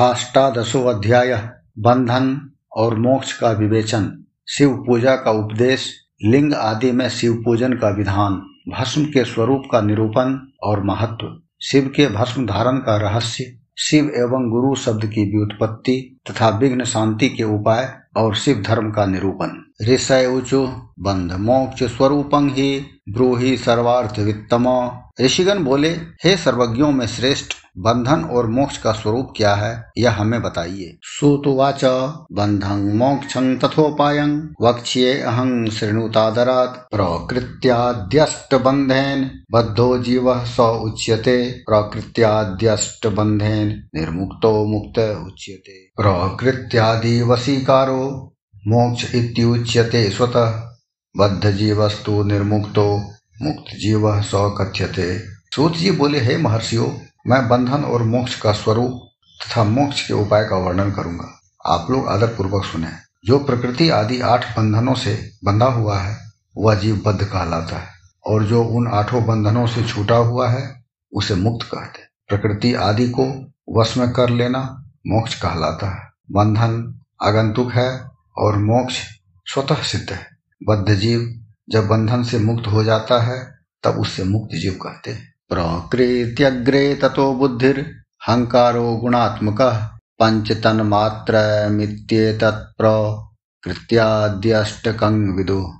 अध्याय बंधन और मोक्ष का विवेचन, शिव पूजा का उपदेश, लिंग आदि में शिव पूजन का विधान, भस्म के स्वरूप का निरूपण और महत्व, शिव के भस्म धारण का रहस्य, शिव एवं गुरु शब्द की व्युत्पत्ति तथा विघ्न शांति के उपाय और शिव धर्म का निरूपण। ऋषय उचु बंध मोक्ष स्वरूपं ही ब्रूही सर्वार्थ वित्तम। ऋषिगण बोले, हे सर्वज्ञों में श्रेष्ठ बंधन और मोक्ष का स्वरूप क्या है, यह हमें बताइए। सुतुवाच बंधं मोक्षं तथोपायं, वक्ष्ये अहं प्रकृत्याद्यष्ट बंधेन बद्धो जीव स उच्यते। प्रकृत्याद्यष्ट बंधेन निर्मुक्तो मुक्त उच्यते। प्रकृत्यादि वशीकारो मोक्ष इत्युच्यते स्वतः। बद्ध जीवस्तु निर्मुक्तो, मुक्त जीव स कथ्यते। सूत जी बोले, हे महर्षियों मैं बंधन और मोक्ष का स्वरूप तथा मोक्ष के उपाय का वर्णन करूँगा। आप लोग आदर पूर्वक सुने। जो प्रकृति आदि आठ बंधनों से बंधा हुआ है, वह जीव बद्ध कहलाता है। और जो उन आठों बंधनों से छूटा हुआ है, उसे मुक्त कहते प्रकृति आदि को वश में कर लेना मोक्ष कहलाता है। बंधन आगंतुक है और मोक्ष स्वतः सिद्ध है। बद्ध जीव जब बंधन से मुक्त हो जाता है, तब उससे मुक्त जीव कहते हैं। प्रकृत्यग्रे ततो बुद्धिर्हङ्कारो गुणात्मकः पञ्चतन्मात्रमित्येतत्प्रकृत्याद्यष्टकं विदु।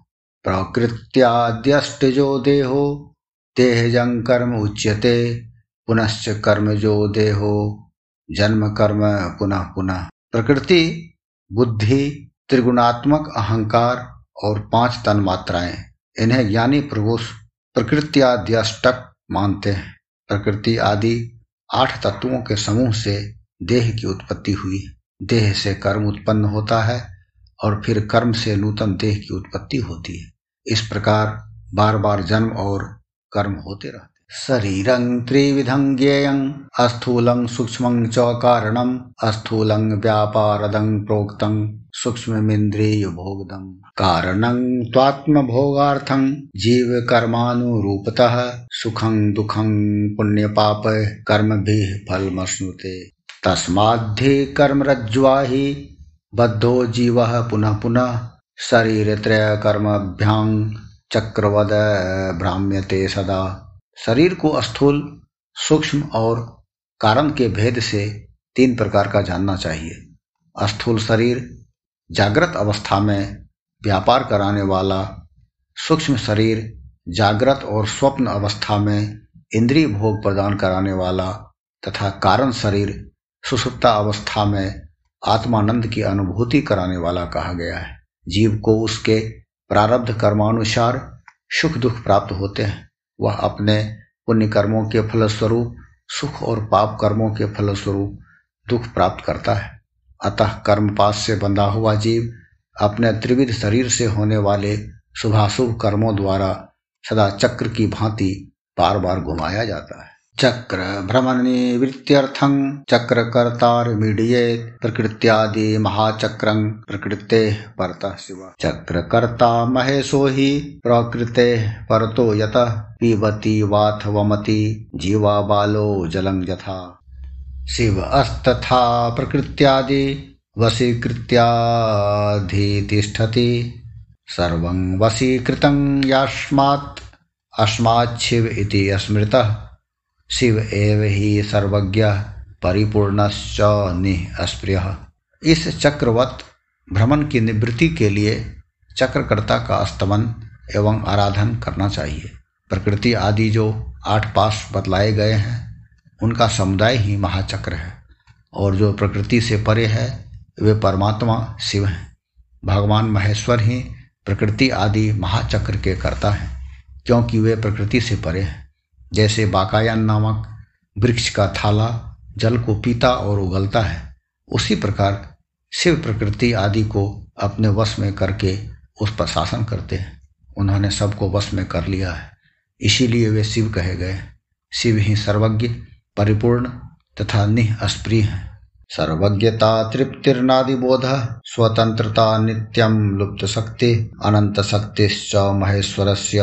प्रकृत्याद्यष्टजो देहो, देहजं कर्म उच्यते, पुनश्च कर्मजो देहो, जन्म कर्म पुनः पुनः। प्रकृति, बुद्धि, त्रिगुणात्मक अहंकार और पाँच तन मात्राएँ इन्हें ज्ञानी पुरुष प्रकृत्याद्यष्टक मानते हैं। प्रकृति आदि आठ तत्वों के समूह से देह की उत्पत्ति हुई। देह से कर्म उत्पन्न होता है और फिर कर्म से नूतन देह की उत्पत्ति होती है। इस प्रकार बार बार जन्म और कर्म होते रहते शरीरं त्रिविधं ज्ञेयं अस्थूलं सूक्ष्मं च कारणम् अस्थूलं व्यापारदं प्रोक्तं सूक्ष्ममिन्द्रियभोगदम् कारणं त्वात्मभोगार्थं जीवकर्मानुरूपतः सुखं दुःखं पुण्यपाप कर्मभिः फलमश्नुते। तस्माद्धि कर्मरज्ज्वा हि बद्धो जीवः पुनः पुनः शरीर त्रय शरीरत्रयकर्मभ्यां चक्रवद भ्राम्यते सदा। शरीर को स्थूल सूक्ष्म और कारण के भेद से तीन प्रकार का जानना चाहिए। स्थूल शरीर जागृत अवस्था में व्यापार कराने वाला सूक्ष्म शरीर, जागृत और स्वप्न अवस्था में इंद्रिय भोग प्रदान कराने वाला तथा कारण शरीर, सुसुप्ता अवस्था में आत्मानंद की अनुभूति कराने वाला कहा गया है। जीव को उसके प्रारब्ध कर्मानुसार सुख दुख प्राप्त होते हैं। वह अपने पुण्य कर्मों के फलस्वरूप, सुख और पाप कर्मों के फलस्वरूप दुख प्राप्त करता है। अतः कर्मपात से बंधा हुआ जीव अपने त्रिविध शरीर से होने वाले शुभाशुभ कर्मों द्वारा सदा चक्र की भांति बार बार घुमाया जाता है। चक्र भ्रमण निवृत्त्यर्थं चक्र मीडिये प्रकृत्यादि महाचक्र प्रकृते परतः शिव। चक्र कर्ता महेशो ही प्रकृते परतो यत पीबती वाथ वमती जीवा बालो जलं यथा। शिव अस्तथा प्रकृत्यादि वशीकृत्याधितिष्ठति सर्वं वशीकृतं यास्मात् अस्माच्छिव इति स्मृतः शिव एव ही सर्वज्ञ, परिपूर्णश्च निस्प्रिय इस चक्रवत भ्रमण की निवृत्ति के लिए चक्रकर्ता का स्तमन एवं आराधन करना चाहिए। प्रकृति आदि जो आठ पास बतलाए गए हैं उनका समुदाय ही महाचक्र है। और जो प्रकृति से परे है, वे परमात्मा शिव हैं। भगवान महेश्वर ही प्रकृति आदि महाचक्र के करता हैं, क्योंकि वे प्रकृति से परे हैं। जैसे बाकायन नामक वृक्ष का थाला जल को पीता और उगलता है, उसी प्रकार शिव प्रकृति आदि को अपने वश में करके उस पर शासन करते हैं। उन्होंने सबको वश में कर लिया है। इसीलिए वे शिव कहे गए शिव ही सर्वज्ञ परिपूर्ण तथा निह अस्प्रिय हैं सर्वज्ञता बोध स्वतंत्रता नित्यम लुप्त शक्ति अनंत शक्ति महेश्वर से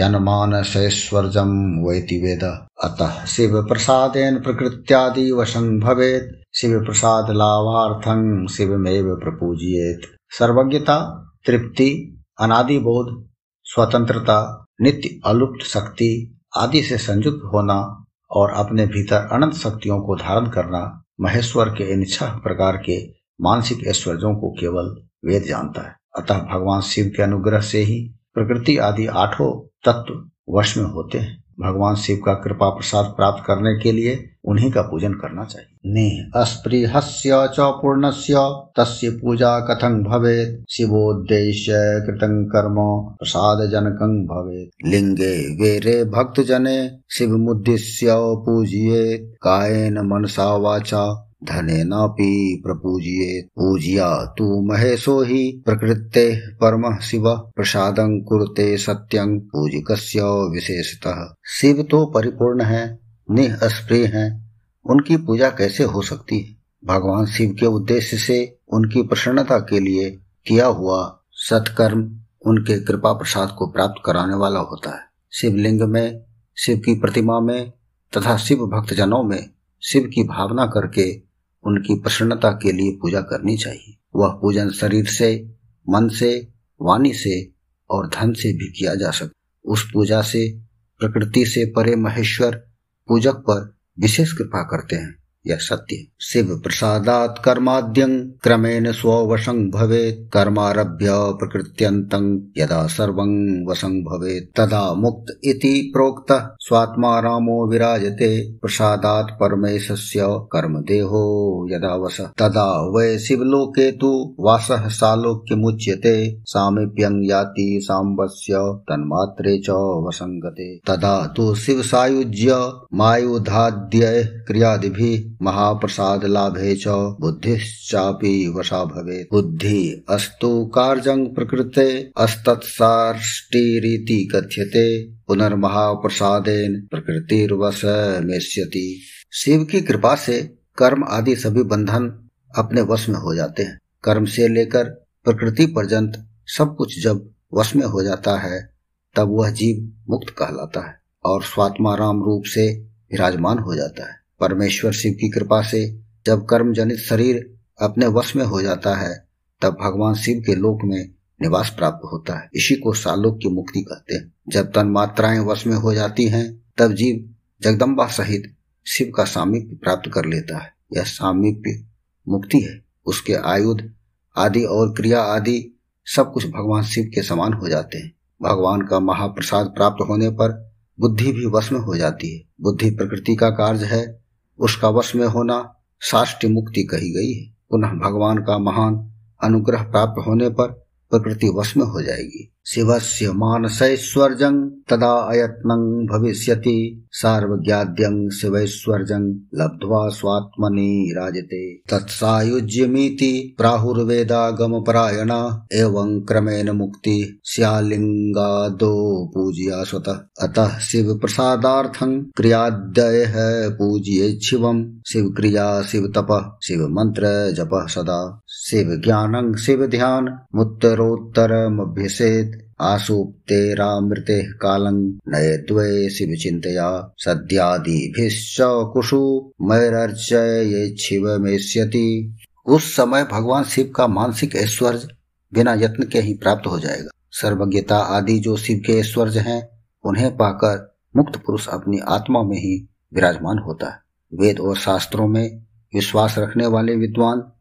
यनमानसैश्वर्यम वैति वेद। अतः शिव प्रसादेन प्रकृत्यादि वशं भवेत् शिव प्रसाद लाभार्थं शिवमेव प्रपूजियेत। सर्वज्ञता, तृप्ति अनादि बोध स्वतंत्रता नित्य अलुप्त शक्ति आदि से संयुक्त होना और अपने भीतर अनंत शक्तियों को धारण करना महेश्वर के इन छह प्रकार के मानसिक ऐश्वर्यों को केवल वेद जानता है। अतः भगवान शिव के अनुग्रह से ही प्रकृति आदि आठों तत्व वश में होते हैं। भगवान शिव का कृपा प्रसाद प्राप्त करने के लिए उन्हीं का पूजन करना चाहिए। ने अस्पृहस्य च पूर्णस्य तस्य पूजा कथं भवेत्? शिवोद्देश्य कृतं कर्म प्रसाद जनकं भवेत्। लिंगे वेरे भक्त जने शिव मुद्दिश्य पूजियेत्। कायेन मनसा वाचा धने धनेनापि प्रपूजिये पूजिया तु महेशो हि प्रकृते परम शिव। प्रसाद कुरुते सत्यं पूजिकस्य विशेषतः। शिव तो परिपूर्ण है निस्प्रिय है। उनकी पूजा कैसे हो सकती है? भगवान शिव के उद्देश्य से उनकी प्रसन्नता के लिए किया हुआ सत्कर्म उनके कृपा प्रसाद को प्राप्त कराने वाला होता है। शिवलिंग में, शिव की प्रतिमा में तथा शिव भक्तजनों में शिव की भावना करके उनकी प्रसन्नता के लिए पूजा करनी चाहिए। वह पूजन शरीर से, मन से, वाणी से और धन से भी किया जा सकता उस पूजा से, प्रकृति से परे महेश्वर पूजक पर विशेष कृपा करते हैं। यह सत्य। शिव प्रसादात कर्माद्यं, क्रमेण स्ववशं भवेत्, कर्मारभ्य प्रकृत्यन्तं यदा सर्वं वशं भवेत्, तदा मुक्त इति प्रोक्त। स्वात्मा रामो विराजते, प्रसादात् परमेशस्य कर्म देहो यदा वस। तदा वै शिवलोके तु वासः सालोक्यमुच्यते सामीप्यं याति साम्बस्य तन्मात्रे च वसङ्गते। तदा तु शिव सायुज्य मायुधाद्य क्रियादिभिः महाप्रसाद लाभे च बुद्धिश्चापि वशा भवे बुद्धि अस्तु कार्जं प्रकृते अस्तत्साष्टिरीति कथ्यते, पुनर्महाप्रसादेन प्रकृतिर्वश मेष्यति शिव की कृपा से कर्म आदि सभी बंधन अपने वश में हो जाते हैं। कर्म से लेकर प्रकृति पर्यंत सब कुछ जब वश में हो जाता है, तब वह जीव मुक्त कहलाता है और स्वात्मा राम रूप से विराजमान हो जाता है। परमेश्वर शिव की कृपा से जब कर्म जनित शरीर अपने वश में हो जाता है, तब भगवान शिव के लोक में निवास प्राप्त होता है। इसी को सालोक की मुक्ति कहते हैं। जब तन मात्राएँ वश में हो जाती हैं, तब जीव जगदम्बा सहित शिव का सामीप्य प्राप्त कर लेता है। यह सामीप्य मुक्ति है। उसके आयुध आदि और क्रिया आदि सब कुछ भगवान शिव के समान हो जाते हैं। भगवान का महाप्रसाद प्राप्त होने पर बुद्धि भी वश में हो जाती है। बुद्धि प्रकृति का कार्य है। उसका वश में होना साष्ट मुक्ति कही गई है। पुनः भगवान का महान अनुग्रह प्राप्त होने पर प्रकृति वश में हो जाएगी। शिवस्य मानसैश्वर्यं तदा अयत्नं भविष्यति। सार्वज्ञाद्यं शिवैश्वर्यं लब्ध्वा स्वात्मनि राजते। तत्सायुज्यमिति प्राहुर्वेदागमपरायणा, एवं क्रमेण मुक्ति स्यालिङ्गादो पूज्या स्वतः। अतः शिव प्रसादार्थं क्रियाद्ययः पूज्ये शिव। क्रिया शिव तप शिव मंत्र जप सदा। शिव ज्ञानं शिव ध्यान मुत्तरोत्तरमभ्यसेत्। आसूप्तेरामृते कालं नये द्वे शिव चिन्तया। सद्यादिभिश्च कुशु मैरर्चयेच्छिवमेष्यति उस समय भगवान शिव का मानसिक ऐश्वर्य बिना यत्न के ही प्राप्त हो जाएगा। सर्वज्ञता आदि जो शिव के ऐश्वर्य हैं, उन्हें पाकर मुक्त पुरुष अपनी आत्मा में ही विराजमान होता है। वेद और शास्त्रों में विश्वास रखने वाले विद्वान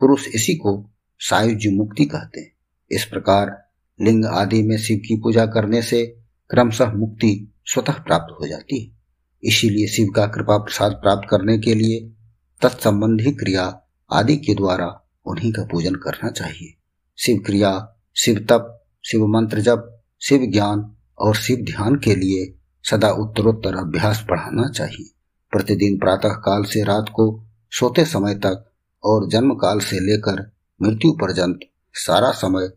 पुरुष इसी को सायुज्य मुक्ति कहते हैं। इस प्रकार लिंग आदि में शिव की पूजा करने से क्रमशः मुक्ति स्वतः प्राप्त हो जाती है। इसीलिए शिव का कृपा प्रसाद प्राप्त करने के लिए तत्संबंधी क्रिया आदि के द्वारा उन्हीं का पूजन करना चाहिए। शिव क्रिया, शिव तप, शिव मंत्र जप, शिव ज्ञान और शिव ध्यान के लिए सदा उत्तरोत्तर अभ्यास बढ़ाना चाहिए। प्रतिदिन प्रातः काल से रात को सोते समय तक और जन्म काल से लेकर मृत्यु पर्यंत सारा समय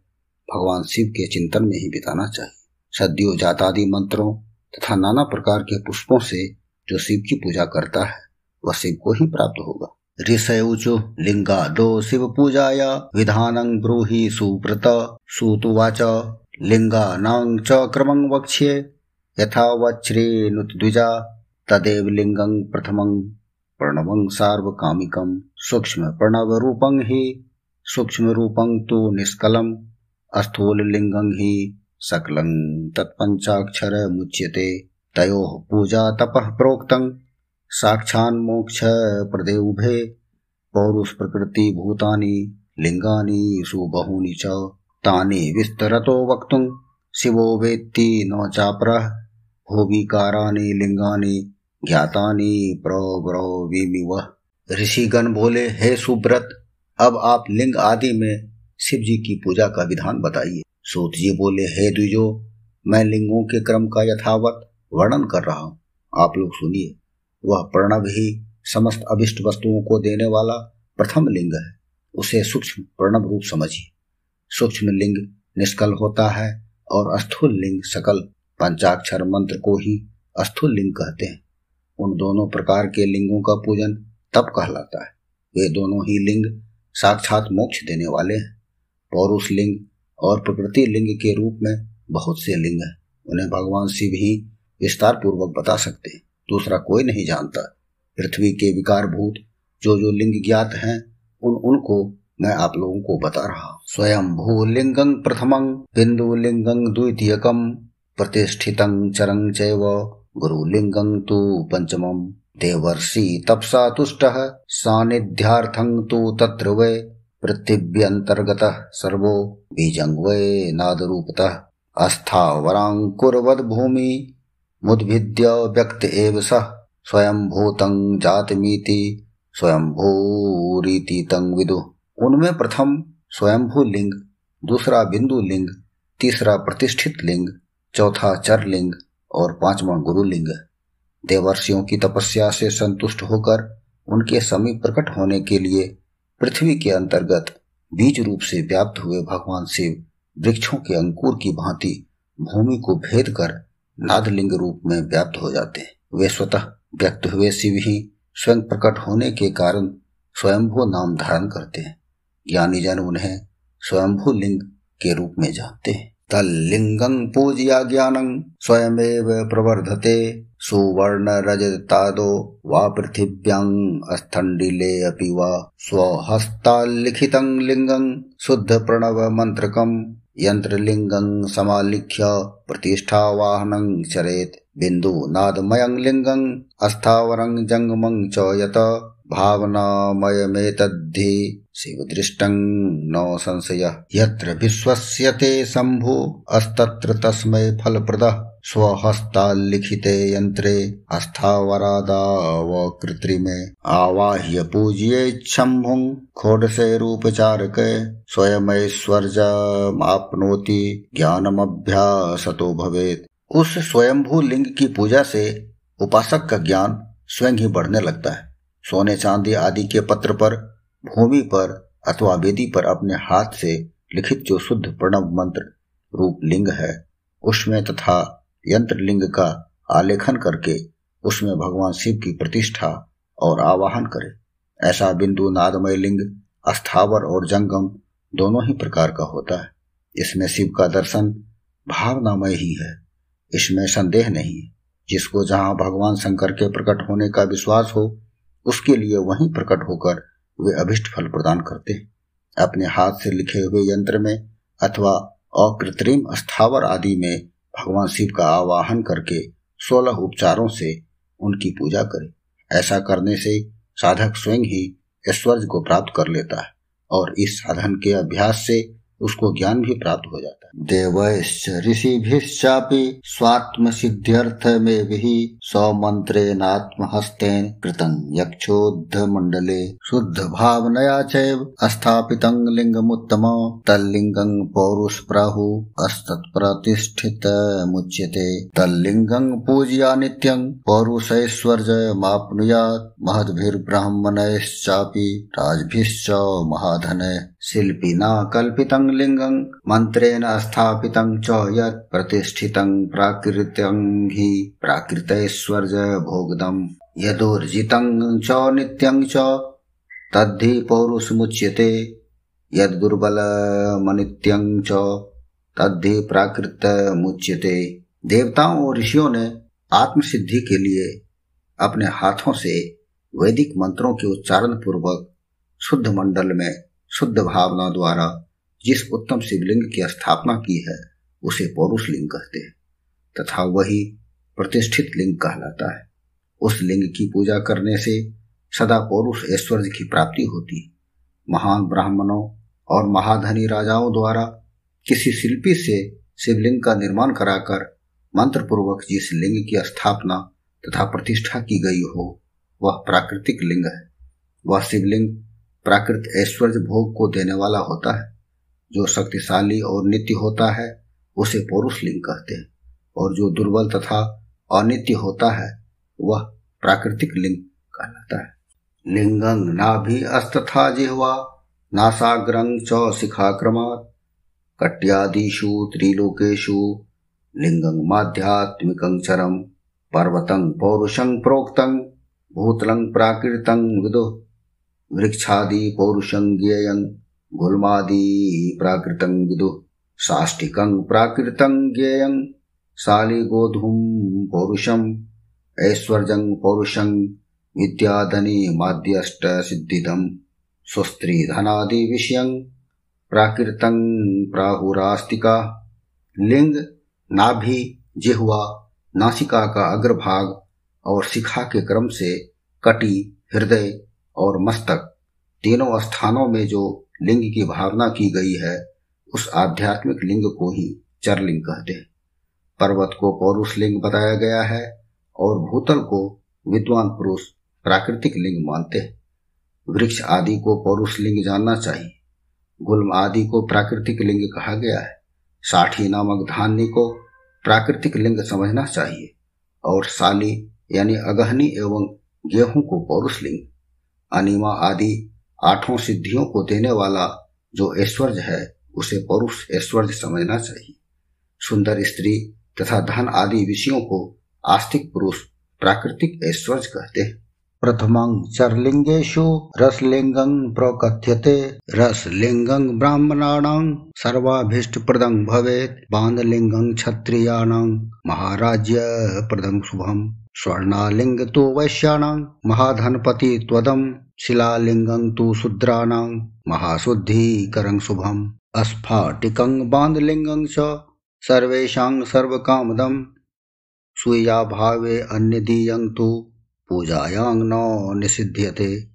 भगवान शिव के चिंतन में ही बिताना चाहिए। सद्यो जातादि मंत्रों तथा नाना प्रकार के पुष्पों से जो शिव की पूजा करता है, वह शिव को ही प्राप्त होगा। ऋषयुचु लिङ्गादो शिवपूजाय विधानं ब्रूहि सुव्रत, सुतुवाच लिङ्गानां च क्रमं वक्ष्ये यथा वच्रेनुद्विजा तदेव लिङ्गं प्रथमं प्रणवं सार्वकामिकं, सूक्ष्मप्रणवरूपं हि, सूक्ष्मरूपं तु निष्कलम्। स्थूललिङ्गं हि सकलं। तत्पञ्चाक्षरमुच्यते तयोः पूजा तपः प्रोक्तं। साक्षान्मोक्षप्रदे उभे पौरुषप्रकृतिभूतानि लिङ्गानि, सुबहूनि च तानि विस्तरतो वक्तुं। शिवो वेत्ति न चापरः। भोगिकारानि लिङ्गानि, ज्ञातानि प्रब्रवीमिव ऋषिगण बोले, हे सुब्रत, अब आप लिंग आदि में शिव जी की पूजा का विधान बताइए। सूत जी बोले, हे द्विजो, मैं लिंगों के क्रम का यथावत वर्णन कर रहा हूँ। आप लोग सुनिए। वह प्रणव ही समस्त अभिष्ट वस्तुओं को देने वाला प्रथम लिंग है। उसे सूक्ष्म प्रणव रूप समझिए। सूक्ष्म लिंग निष्कल होता है और स्थूल लिंग सकल पंचाक्षर मंत्र को ही स्थूल लिंग कहते हैं। उन दोनों प्रकार के लिंगों का पूजन तब कहलाता है। वे दोनों ही लिंग साक्षात मोक्ष देने वाले हैं। पौरुष लिंग और प्रकृति लिंग के रूप में बहुत से लिंग हैं। उन्हें भगवान शिव ही विस्तार पूर्वक बता सकते हैं। दूसरा कोई नहीं जानता। पृथ्वी के विकार भूत जो जो लिंग ज्ञात हैं, उन, उनको मैं आप लोगों को बता रहा हूँ। स्वयं भू लिंगं प्रथमं, बिंदु लिंगं द्वितीयकम प्रतिष्ठित चरं चैव गुरुलिंगं तु पंचमम देवर्षि तपसा तुष्ट, सानिध्यार्थं तु तत्र वै। पृथिव्यन्तर्गतः सर्वो बीजङ्वे नादरूपतः अस्थावराङ्कुर्वद्भूमि मुद्भिद्य व्यक्त एव सः स्वयंभूतं जातमीति स्वयंभूरीति तं विदु। उनमें प्रथम स्वयंभू लिंग दूसरा बिंदु लिंग तीसरा प्रतिष्ठित लिंग चौथा चर लिंग और पांचवा गुरु लिंग देवर्षियों की तपस्या से संतुष्ट होकर उनके समीप प्रकट होने के लिए पृथ्वी के अंतर्गत बीज रूप से व्याप्त हुए भगवान शिव वृक्षों के अंकुर की भांति भूमि को भेद कर नादलिंग रूप में व्याप्त हो जाते हैं। वे स्वतः व्यक्त हुए शिव ही स्वयं प्रकट होने के कारण स्वयंभू नाम धारण करते हैं। ज्ञानी जन उन्हें स्वयंभू लिंग के रूप में जानते हैं। तल्लिंगं पूजया ज्ञानं स्वयमेव प्रवर्धते सुवर्णरजतादो वा पृथिव्यां स्थण्डिले अपि वा स्वहस्ताल्लिखितं लिङ्गं शुद्धप्रणवमन्त्रकम् यन्त्रलिङ्गं समालिख्य प्रतिष्ठावाहनं चरेत् बिन्दुनादमयं लिङ्गम् अस्थावरं जङ्गमं च यत भावनामयमेतद्धि शिवदृष्टं न संशय। यत्र विश्वस्यते शम्भु अस्तत्र तस्मै फलप्रदः। स्वहस्ताल्लिखिते यन्त्रे अस्थावरादावकृत्रिमे। आवाह्य पूज्येच्छम्भुं खोडसे रूपचारके। स्वयमैश्वर्यमाप्नोति ज्ञानमभ्यासतो भवेत्। उस स्वयंभू लिंग की पूजा से उपासक का ज्ञान स्वयं ही बढ़ने लगता है। सोने चांदी आदि के पत्र पर, भूमि पर अथवा वेदी पर अपने हाथ से लिखित जो शुद्ध प्रणव मंत्र रूप लिंग है, उसमें तथा यंत्र लिंग का आलेखन करके उसमें भगवान शिव की प्रतिष्ठा और आवाहन करे। ऐसा बिंदु नादमय लिंग, अस्थावर और जंगम दोनों ही प्रकार का होता है। इसमें शिव का दर्शन भावनामय ही है। इसमें संदेह नहीं, जिसको जहाँ भगवान शंकर के प्रकट होने का विश्वास हो उसके लिए वहीं प्रकट होकर वे अभिष्ट फल प्रदान करते हैं। अपने हाथ से लिखे हुए यंत्र में अथवा अकृत्रिम स्थावर आदि में भगवान शिव का आवाहन करके सोलह उपचारों से उनकी पूजा करे। ऐसा करने से साधक स्वयं ही ऐश्वर्य को प्राप्त कर लेता है और इस साधन के अभ्यास से उसको ज्ञान भी प्राप्त हो जाता है। देवैश्च ऋषिभिश्चापि स्वात्म सिद्ध्यर्थ में भी सौ सौमंत्रेनात्म हस्तेन कृतं यक्षोद्ध मंडले शुद्ध भावनया चैव स्थापित लिंगमुत्तम तल्लिंगं पौरुष प्राहु प्रतिष्ठित मुच्यते तल्लिंगं पूजया नित्यं पौरुषैश्वर्य माप्नुयात् महद्भिर्ब्राह्मणैश्चापि राजभिश्च महाधने। शिल्पिना कल्पितं लिङ्गं, मन्त्रेण स्थापितं प्रतिष्ठितं प्राकृतं हि प्राकृतैश्वर्यभोगदम् यदोर्जितं च नित्यं च, तद्धि पौरुषमुच्यते। यद दुर्बल मनित्यं च, तद्धि प्राकृत मुच्यते देवताओं और ऋषियों ने आत्मसिद्धि के लिए अपने हाथों से वैदिक मंत्रों के उच्चारण पूर्वक शुद्ध मंडल में शुद्ध भावना द्वारा जिस उत्तम शिवलिंग की स्थापना की है, उसे पौरुष लिंग कहते हैं। तथा वही प्रतिष्ठित लिंग कहलाता है। उस लिंग की पूजा करने से सदा पौरुष ऐश्वर्य की प्राप्ति होती है। महान ब्राह्मणों और महाधनी राजाओं द्वारा किसी शिल्पी से शिवलिंग का निर्माण कराकर मंत्र पूर्वक जिस लिंग की स्थापना तथा प्रतिष्ठा की गई हो, वह प्राकृतिक लिंग है। वह शिवलिंग प्राकृत ऐश्वर्य भोग को देने वाला होता है। जो शक्तिशाली और नित्य होता है, उसे पौरुष लिंग कहते हैं। और जो दुर्बल तथा अनित्य होता है, वह प्राकृतिक लिंग कहलाता है। लिंगं नाभि अस्तथा जिह्वा, नासाग्रं च शिखाक्रमात्, कट्यादिषु त्रिलोकेषु, लिंगं माध्यात्मिकं चरम पर्वतं पौरुषं प्रोक्तं, भूतलं प्राकृतं विदुः। वृक्षादि पौरुषं ज्ञेयं गुल्मादि प्राकृतं विदुः साष्टिकं प्राकृतं ज्ञेयं शालिगोधुं पौरुषम् ऐश्वर्यं पौरुषं विद्याधनी माध्यष्टसिद्धिदं स्वस्त्रीधनादिविषयं प्राकृतं प्राहुरास्तिका, लिंग, नाभि, जिह्वा, नासिका का अग्रभाग और शिखा के क्रम से कटी हृदय और मस्तक तीनों स्थानों में जो लिंग की भावना की गई है, उस आध्यात्मिक लिंग को ही चरलिंग कहते हैं। पर्वत को पौरुष लिंग बताया गया है और भूतल को विद्वान पुरुष प्राकृतिक लिंग मानते हैं। वृक्ष आदि को पौरुष लिंग जानना चाहिए। गुल्म आदि को प्राकृतिक लिंग कहा गया है। साठी नामक धान्य को प्राकृतिक लिंग समझना चाहिए और साली यानी अगहनी एवं गेहूँ को पौरुष लिंग। अनिमा आदि आठों सिद्धियों को देने वाला जो ऐश्वर्य है, उसे पौरुष ऐश्वर्य समझना चाहिए। सुंदर स्त्री तथा धन आदि विषयों को आस्तिक पुरुष प्राकृतिक ऐश्वर्य कहते हैं। प्रथमं चरलिङ्गेषु रसलिङ्गं प्रकथ्यते। रसलिङ्गं ब्राह्मणानां सर्वाभीष्टप्रदं भवेत्। बान्धलिङ्गं क्षत्रियाणां महाराज्यप्रदं शुभम्। स्वर्णालिङ्ग तु वैश्याणां। महाधनपति त्वदं शिलालिङ्गं तु शूद्राणां महाशुद्धिकरं शुभम्। अस्फाटिकं बान्धलिङ्गं च सर्वेषां सर्वकामदं स्वीयाभावे अन्यदीयं तु पूजायां न निषिध्यते।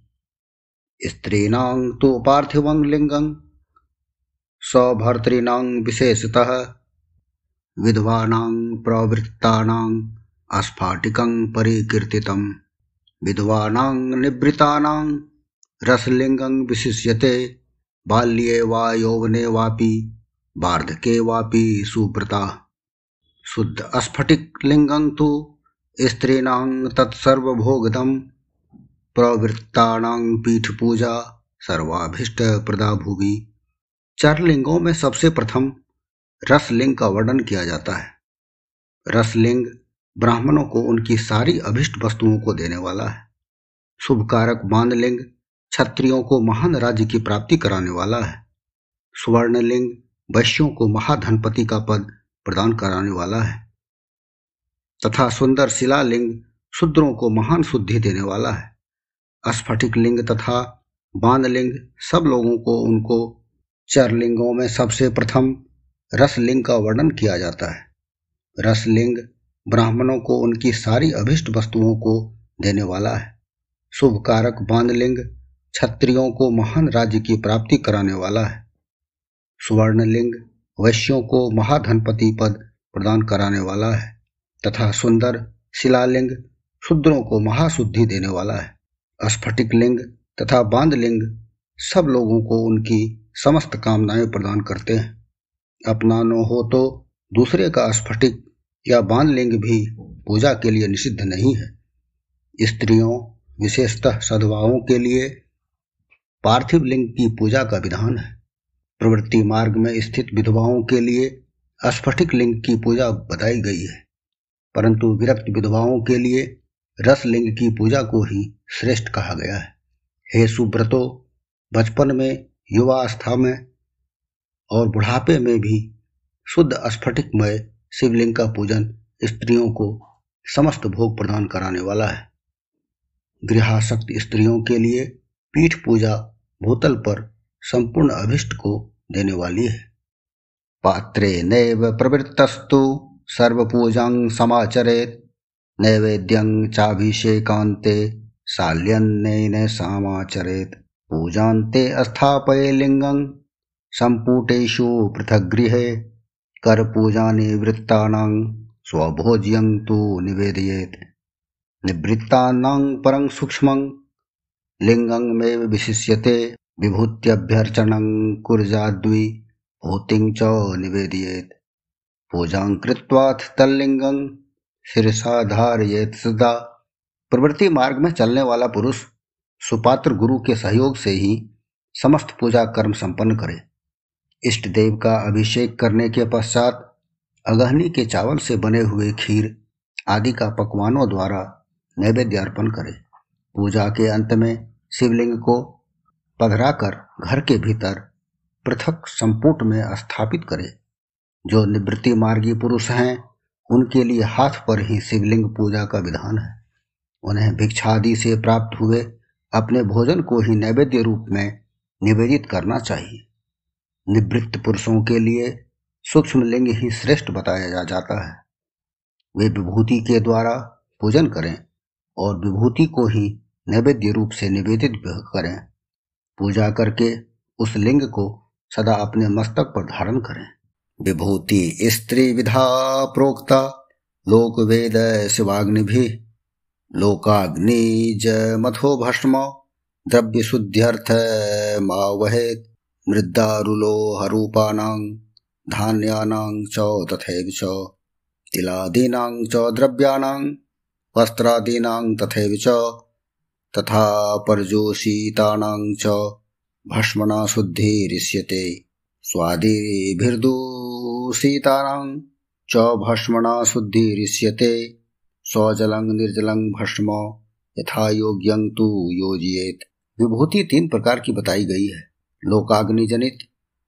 स्त्रीणां तु पार्थिवं लिङ्गं सभर्तॄणां विशेषतः। विधवानां प्रवृत्तानाम् अस्फाटिकं परिकीर्तितं विधवानां निवृत्तानां रसलिङ्गं विशिष्यते, बाल्ये वा यौवने वापि वार्धके वापि सुव्रता। शुद्ध स्फटिकलिङ्गं तु स्त्रीणां तत्सर्वभोगदं प्रवृत्ताणां पीठपूजा सर्वाभीष्टप्रदा भूवि चार लिंगों में सबसे प्रथम रसलिंग का वर्णन किया जाता है। रसलिंग ब्राह्मणों को उनकी सारी अभिष्ट वस्तुओं को देने वाला है। शुभ कारक बांधलिंग क्षत्रियों को महान राज्य की प्राप्ति कराने वाला है। स्वर्णलिंग वैश्यों को महाधनपति का पद प्रदान कराने वाला है। तथा सुंदर शिलालिंग शूद्रों को महान शुद्धि देने वाला है। स्फटिक लिंग तथा बांधलिंग सब लोगों को उनको चरलिंगों में सबसे प्रथम रसलिंग का वर्णन किया जाता है। रसलिंग ब्राह्मणों को उनकी सारी अभिष्ट वस्तुओं को देने वाला है। शुभ कारक बांधलिंग क्षत्रियों को महान राज्य की प्राप्ति कराने वाला है। सुवर्णलिंग वैश्यों को महाधनपति पद प्रदान कराने वाला है तथा सुंदर शिलालिंग शूद्रों को महाशुद्धि देने वाला है। स्फटिक लिंग तथा बांधलिंग सब लोगों को उनकी समस्त कामनाएँ प्रदान करते हैं। अपना न हो तो दूसरे का स्फटिक या बाँध लिंग भी पूजा के लिए निषिद्ध नहीं है। स्त्रियों, विशेषतः सद्भावों के लिए पार्थिव लिंग की पूजा का विधान है। प्रवृत्ति मार्ग में स्थित विधवाओं के लिए स्फटिक लिंग की पूजा बताई गई है। परंतु विरक्त विधवाओं के लिए रसलिंग की पूजा को ही श्रेष्ठ कहा गया है। हे सुब्रतो बचपन में युवा युवावस्था में और बुढ़ापे में भी शुद्ध स्फटिकमय शिवलिंग का पूजन स्त्रियों को समस्त भोग प्रदान कराने वाला है। गृहासक्त स्त्रियों के लिए पीठ पूजा भूतल पर संपूर्ण अभिष्ट को देने वाली है। पात्रे नैव प्रवृत्तस्तु सर्वपूजा समाचरेत, नैवेद्यं चाभिषेकान्ते शाल्यन्नेन समाचरेत, पूजान्ते स्थापये लिङ्गं सम्पुटेषु पृथग्गृहे करपूजानिवृत्तानां स्वभोज्यं तु निवेदयेत्। निवृत्तानां परं सूक्ष्मं लिङ्गमेव विशिष्यते, विभूत्यभ्यर्चनं कुर्जाद्वि भूतिं च निवेदयेत्। पूजां कृत्वाथ तल्लिङ्गं, शिरसा सदा। प्रवृत्ति मार्ग में चलने वाला पुरुष, सुपात्र गुरु के सहयोग से ही समस्त पूजा कर्म संपन्न करे। इष्ट देव का अभिषेक करने के पश्चात अगहनी के चावल से बने हुए खीर आदि का पकवानों द्वारा नैवेद्य अर्पण करे। पूजा के अंत में शिवलिंग को पधराकर घर के भीतर पृथक संपुट में स्थापित करे। जो निवृत्ति मार्गी पुरुष हैं, उनके लिए हाथ पर ही शिवलिंग पूजा का विधान है। उन्हें भिक्षादि से प्राप्त हुए अपने भोजन को ही नैवेद्य रूप में निवेदित करना चाहिए। निवृत्त पुरुषों के लिए सूक्ष्म लिंग ही श्रेष्ठ बताया जा जाता है। वे विभूति के द्वारा पूजन करें और विभूति को ही नैवेद्य रूप से निवेदित करें। पूजा करके उस लिंग को सदा अपने मस्तक पर धारण करें। विभूति स्त्री विधा प्रोक्ता, लोक वेद शिवाग्नि भी। लोकाग्निज मथो भस्म द्रव्यशुद्ध्यर्थ मावहेत् मृद्दारुलोहरूपाणां, धान्यानां च तथैव च, तिलादीनां च द्रव्याणां, वस्त्रादीनां तथैव च, तथा पर्जोषितानां च भस्मना शुद्धिरिष्यते स्वादिभिर्दूषितानां च भस्मना शुद्धिरिष्यते सौजलं निर्जलं भस्म यथा योग्यं तु योजिएत विभूति तीन प्रकार की बताई गई है। लोकाग्नि जनित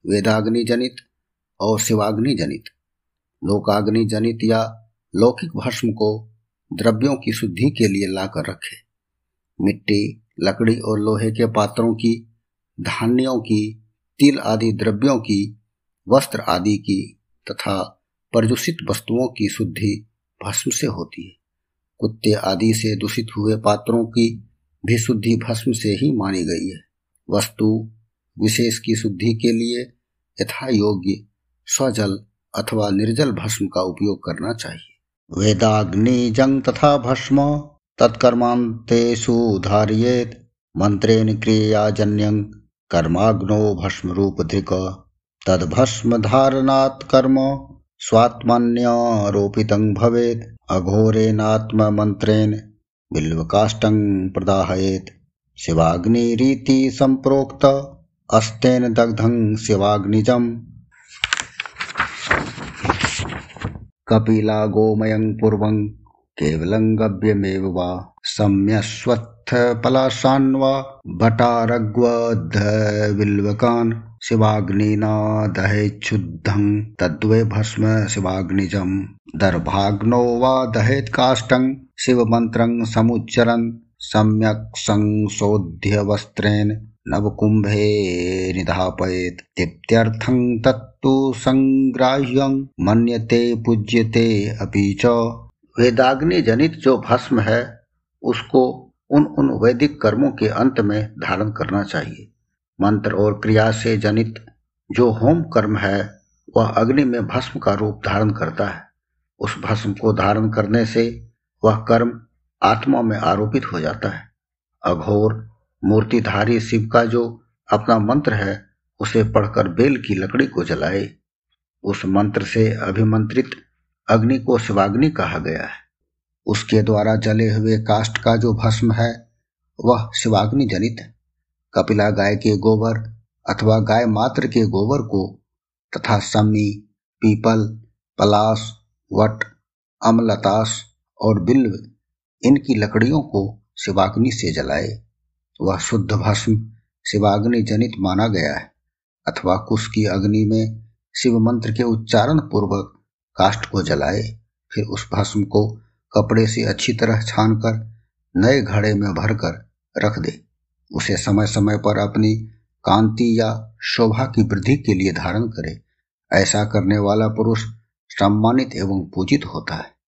वेदाग्नि जनित और शिवाग्नि जनित लोकाग्नि जनित या लौकिक भस्म को द्रव्यों की शुद्धि के लिए लाकर रखे। मिट्टी, लकड़ी और लोहे के पात्रों की, धान्यों की, तिल आदि द्रव्यों की, वस्त्र आदि की तथा प्रदूषित वस्तुओं की शुद्धि भस्म से होती है। कुत्ते आदि से दूषित हुए पात्रों की भी शुद्धि भस्म से ही मानी गई है। वस्तु विशेष की शुद्धि के लिए यथा योग्य स्वजल अथवा निर्जल भस्म का उपयोग करना चाहिए। वेदाग्नि जंग तथा भस्म तत्कर्मांतेषु धारियेत मंत्रेण क्रियाजन्यं कर्माग्नो भस्म रूप धृक तद्भस्म धारणात् कर्म स्वात्मन्यारोपितं भवेत्, अघोरेणात्ममन्त्रेण बिल्वकाष्ठं प्रदाहयेत्। शिवाग्निरीति सम्प्रोक्त। अस्तेन दग्धं शिवाग्निजम्। कपिला गोमयं पूर्वं केवलं गव्यमेव वा? सम्यस्वत्थपलाशान्वा भटारग्वद्धविल्वकान् शिवाग्निना दहेच्छुद्धं तद्वै भस्म शिवाग्निजम्। दर्भाग्नो वा दहेत् काष्ठं शिवमन्त्रं समुच्चरन्। सम्यक् संशोध्य वस्त्रेण नवकुम्भे निधापयेत् इत्यर्थं तत्तु संग्राह्यं मन्यते, पूज्यते अपि च। वेदाग्नि जनित जो भस्म है, उसको उन उन वैदिक कर्मों के अंत में धारण करना चाहिए। मंत्र और क्रिया से जनित जो होम कर्म है, वह अग्नि में भस्म का रूप धारण करता है। उस भस्म को धारण करने से वह कर्म आत्मा में आरोपित हो जाता है। अघोर मूर्तिधारी शिव का जो अपना मंत्र है, उसे पढ़कर बेल की लकड़ी को जलाए। उस मंत्र से अभिमंत्रित अग्नि को शिवाग्नि कहा गया है। उसके द्वारा जले हुए काष्ट का जो भस्म है, वह शिवाग्नि जनित कपिला गाय के गोबर अथवा गाय मात्र के गोबर को तथा समी पीपल, पलाश, वट, अमलतास और बिल्व, इनकी लकड़ियों को शिवाग्नि से जलाए। वह शुद्ध भस्म शिवाग्नि जनित माना गया है, अथवा कुश की अग्नि में शिव मंत्र के उच्चारण पूर्वक काष्ट को जलाए, फिर उस भस्म को कपड़े से अच्छी तरह छानकर नए घड़े में भरकर रख दे। उसे समय समय पर अपनी कांति या शोभा की वृद्धि के लिए धारण करे। ऐसा करने वाला पुरुष सम्मानित एवं पूजित होता है।